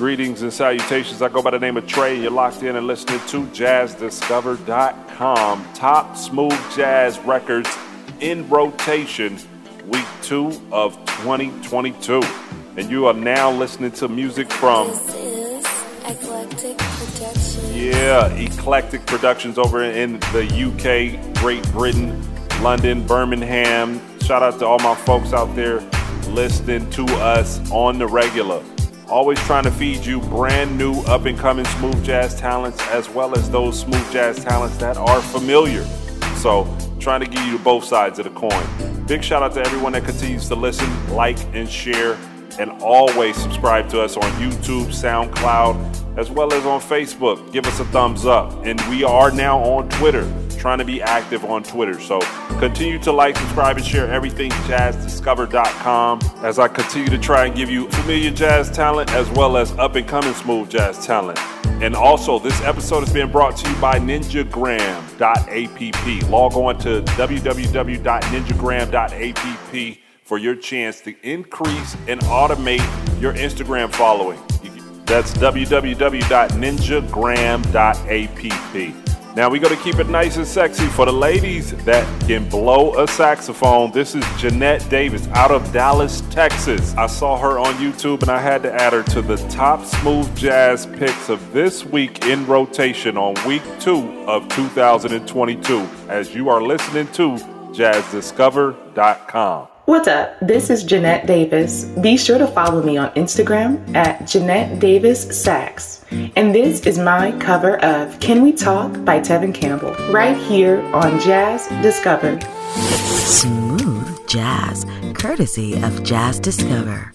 Greetings and salutations. I go by the name of Trey, and you're locked in and listening to jazzdiscover.com. Top smooth jazz records in rotation, week two of 2022. And you are now listening to music from. Eclectic. Yeah, Eclectic Productions over in the UK, Great Britain, London, Birmingham. Shout out to all my folks out there listening to us on the regular. Always trying to feed you brand new up and coming smooth jazz talents as well as those smooth jazz talents that are familiar. So, trying to give you both sides of the coin. Big shout out to everyone that continues to listen, like, and share, and always subscribe to us on YouTube, SoundCloud, as well as on Facebook. Give us a thumbs up. And we are now on Twitter, trying to be active on Twitter. So continue to like, subscribe, and share everything jazzdiscover.com as I continue to try and give you familiar jazz talent as well as up and coming smooth jazz talent. And also, this episode is being brought to you by ninjagram.app. Log on to www.ninjagram.app for your chance to increase and automate your Instagram following. That's www.ninjagram.app. Now we're going to keep it nice and sexy for the ladies that can blow a saxophone. This is Jeanette Davis out of Dallas, Texas. I saw her on YouTube and I had to add her to the top smooth jazz picks of this week in rotation on week two of 2022 as you are listening to jazzdiscover.com. What's up? This is Jeanette Davis. Be sure to follow me on Instagram at Jeanette Davis Sax. And this is my cover of Can We Talk by Tevin Campbell, right here on Jazz Discover. Smooth jazz, courtesy of Jazz Discover.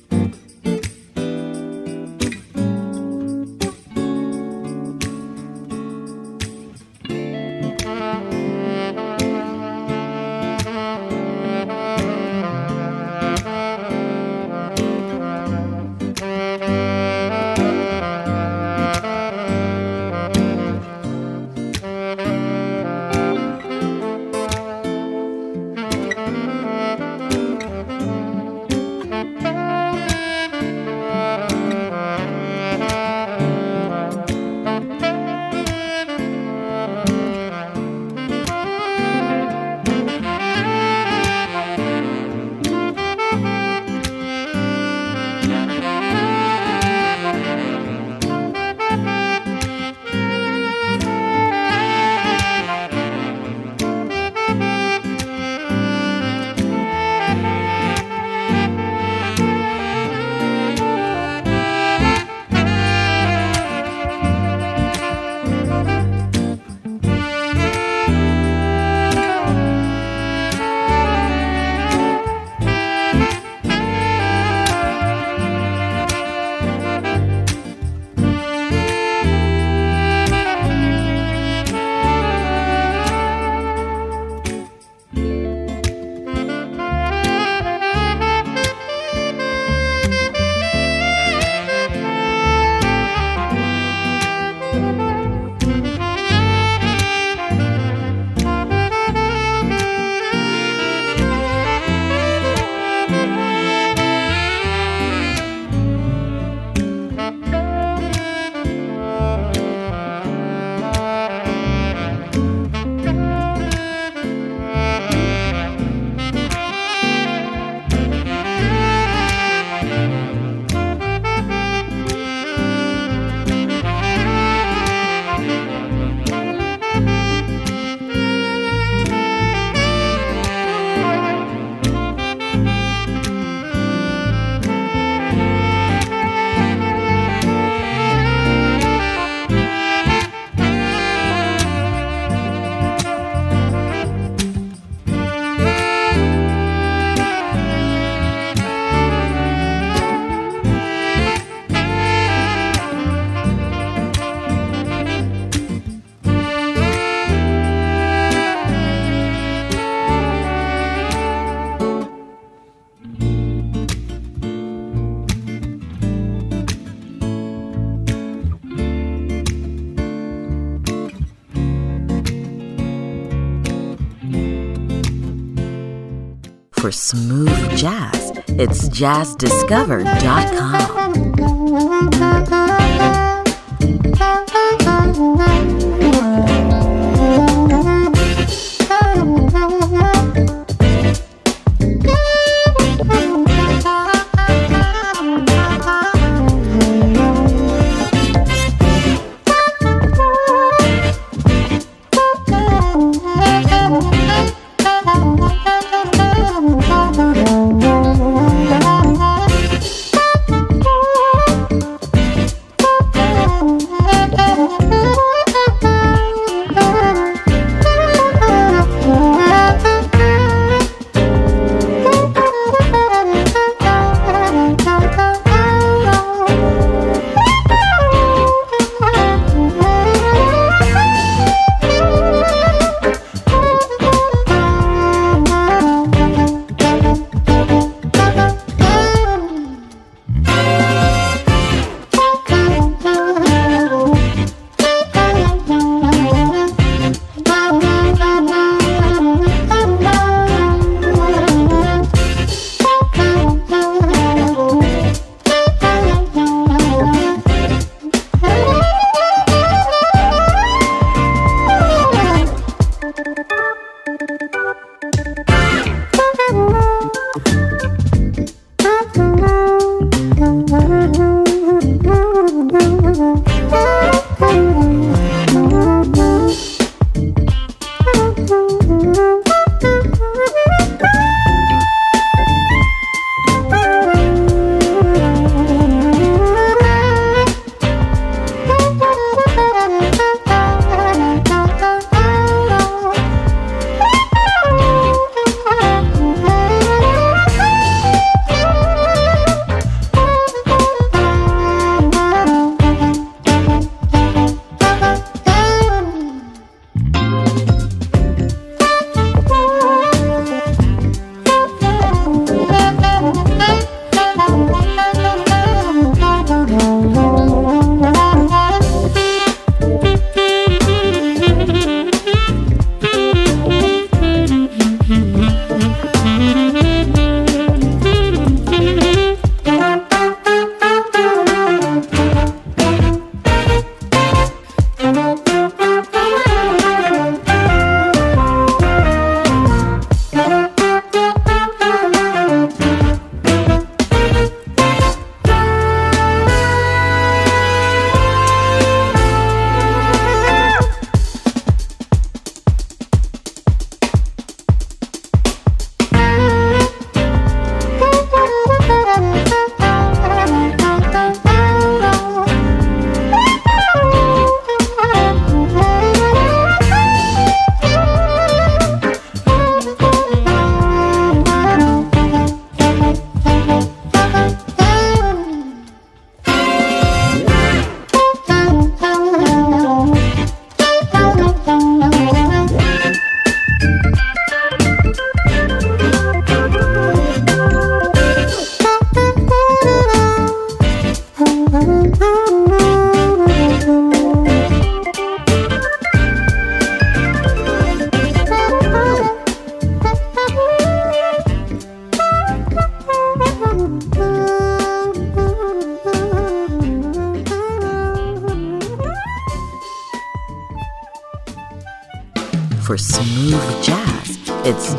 jazzdiscover.com.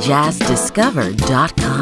jazzdiscover.com.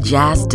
jazz,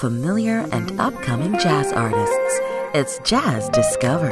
familiar and upcoming jazz artists. It's Jazz Discover.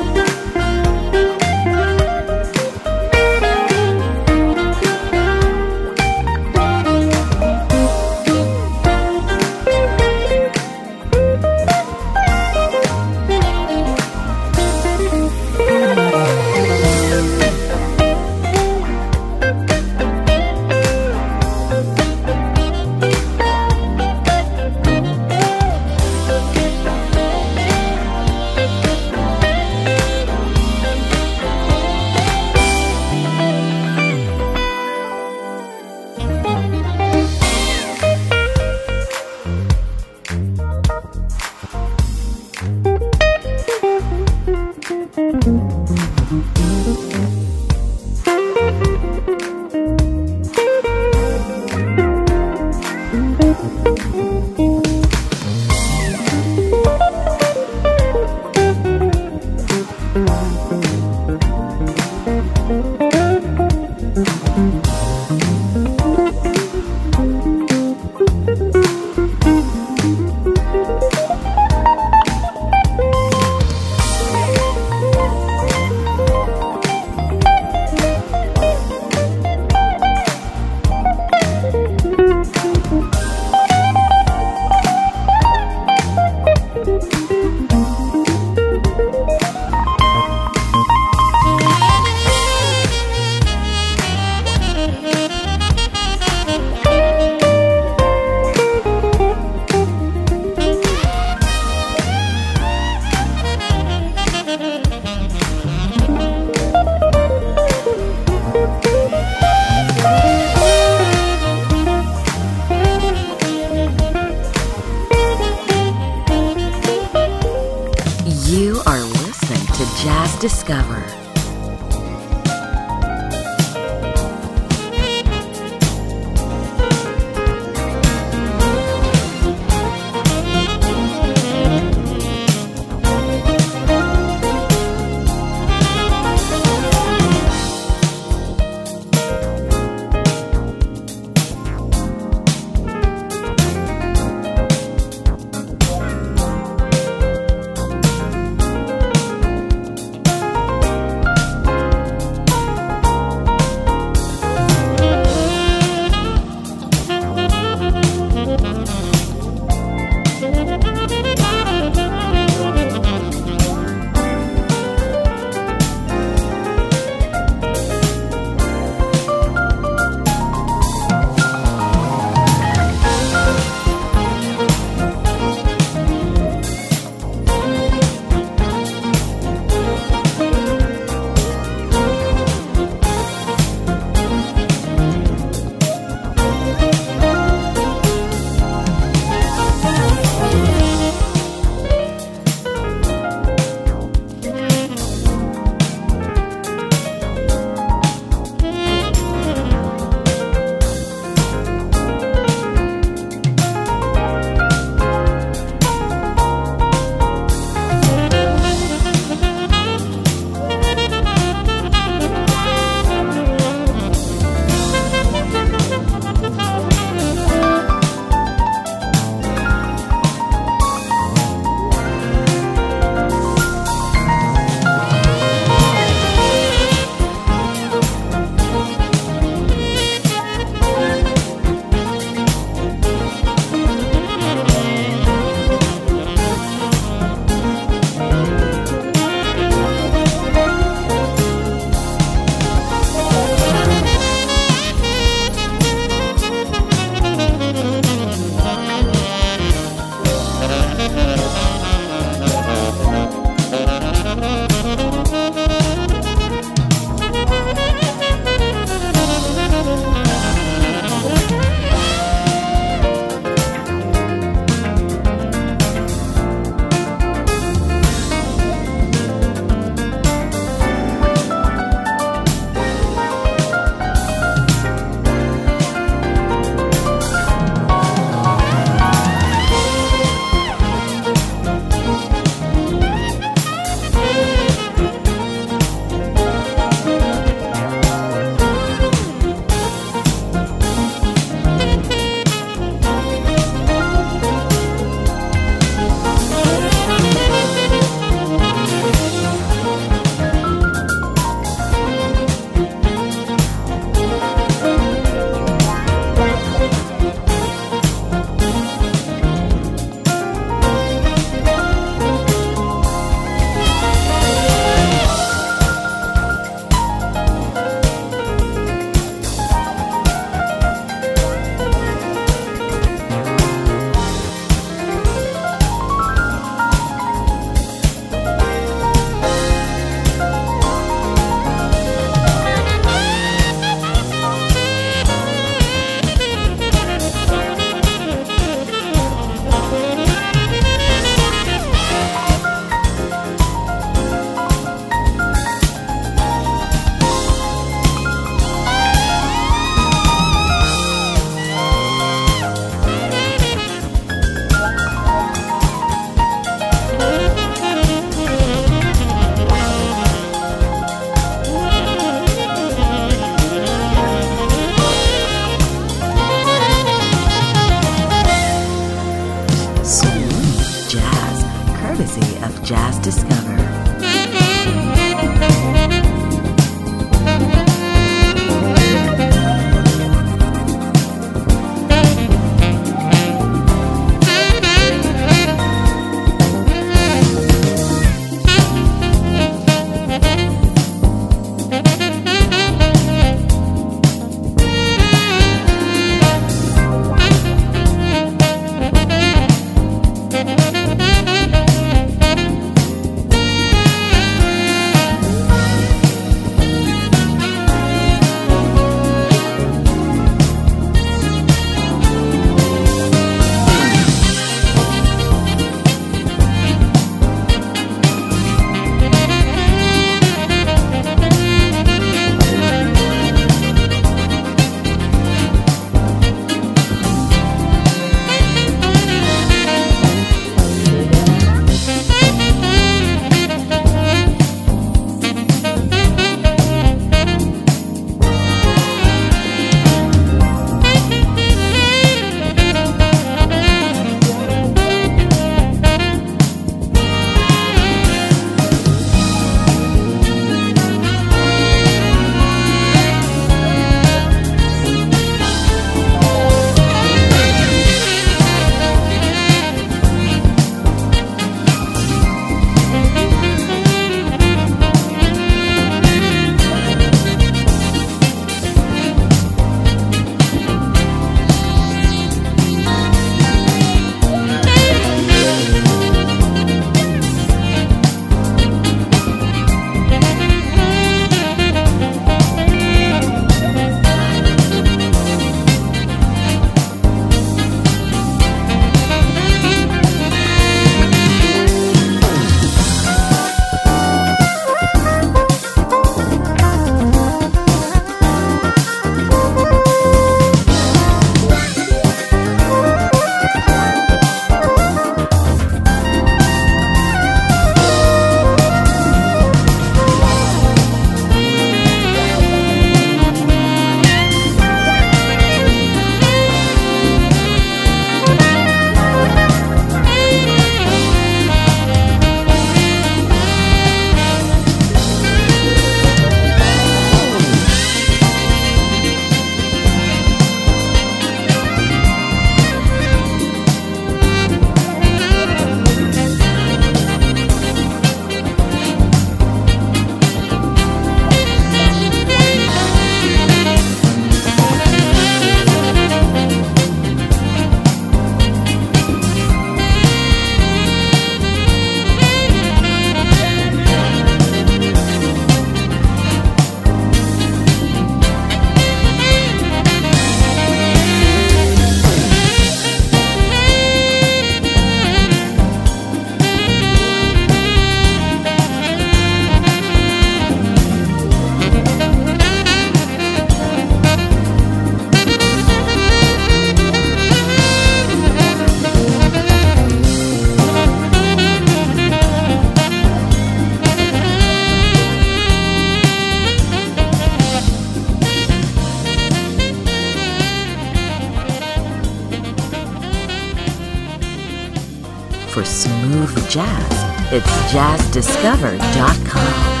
It's jazzdiscover.com.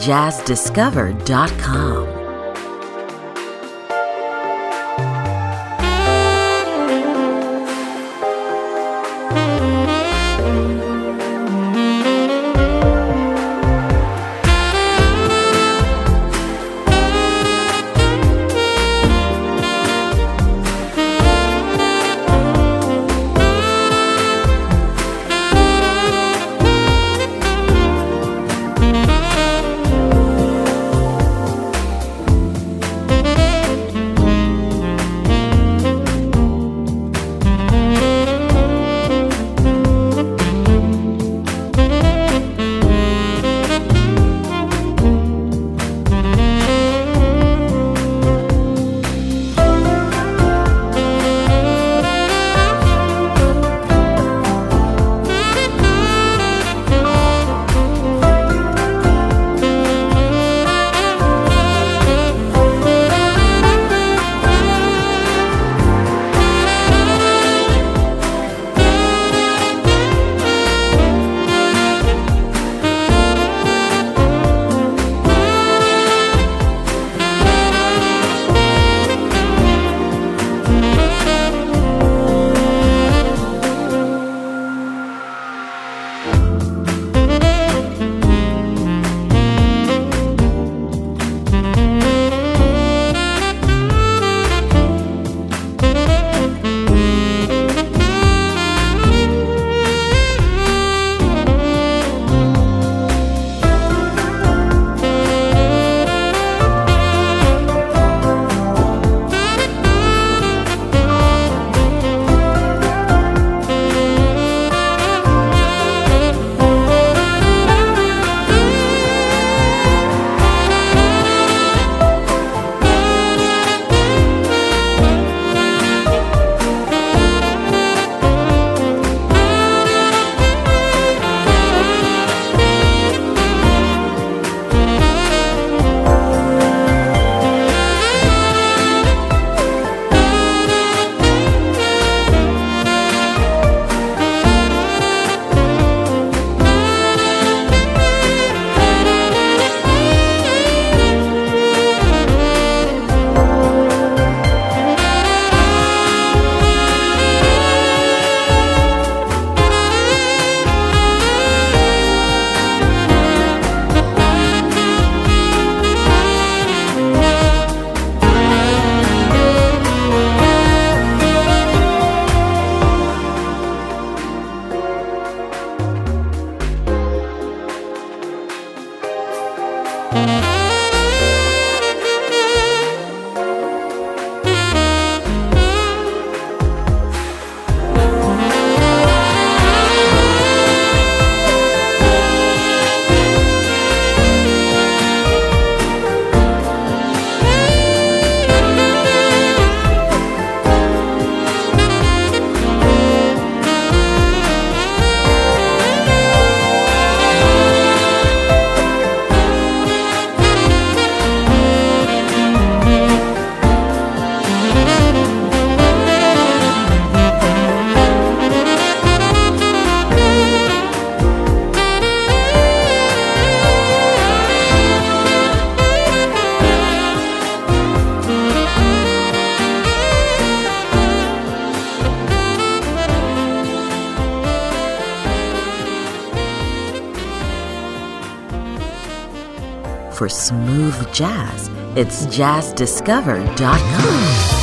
jazzdiscover.com. smooth jazz, it's jazzdiscover.com.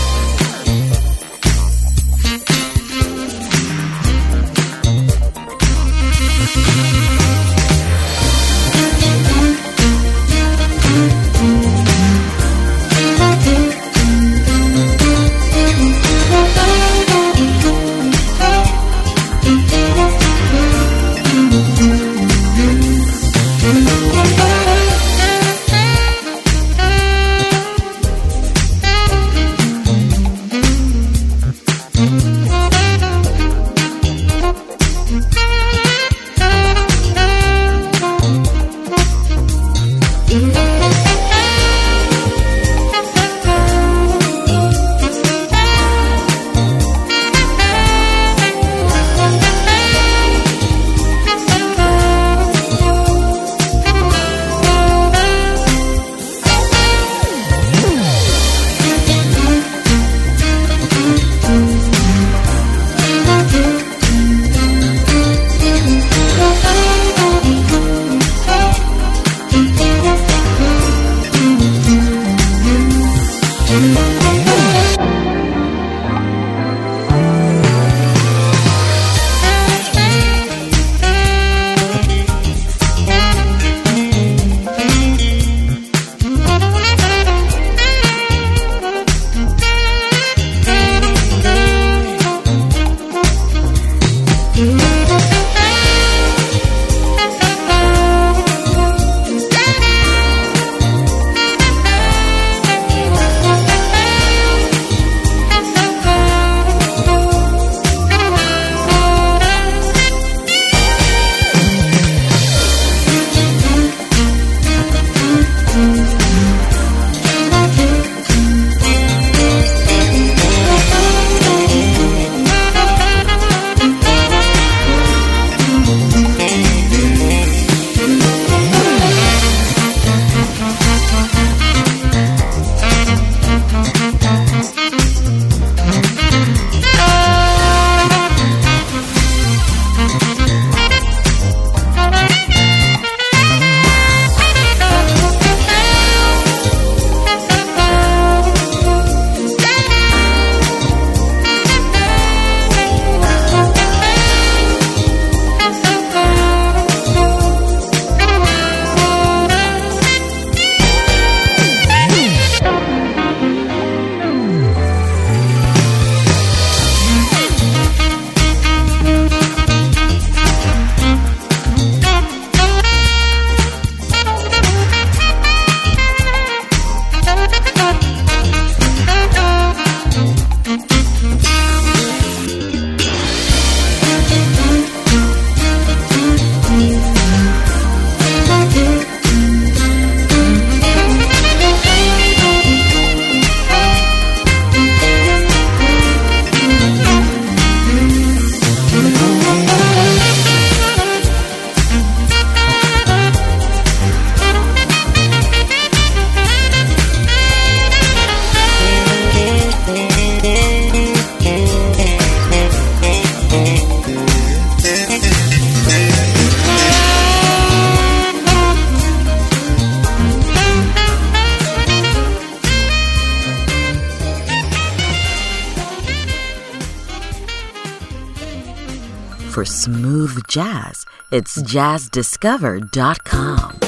For smooth jazz, it's jazzdiscover.com.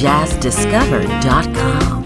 for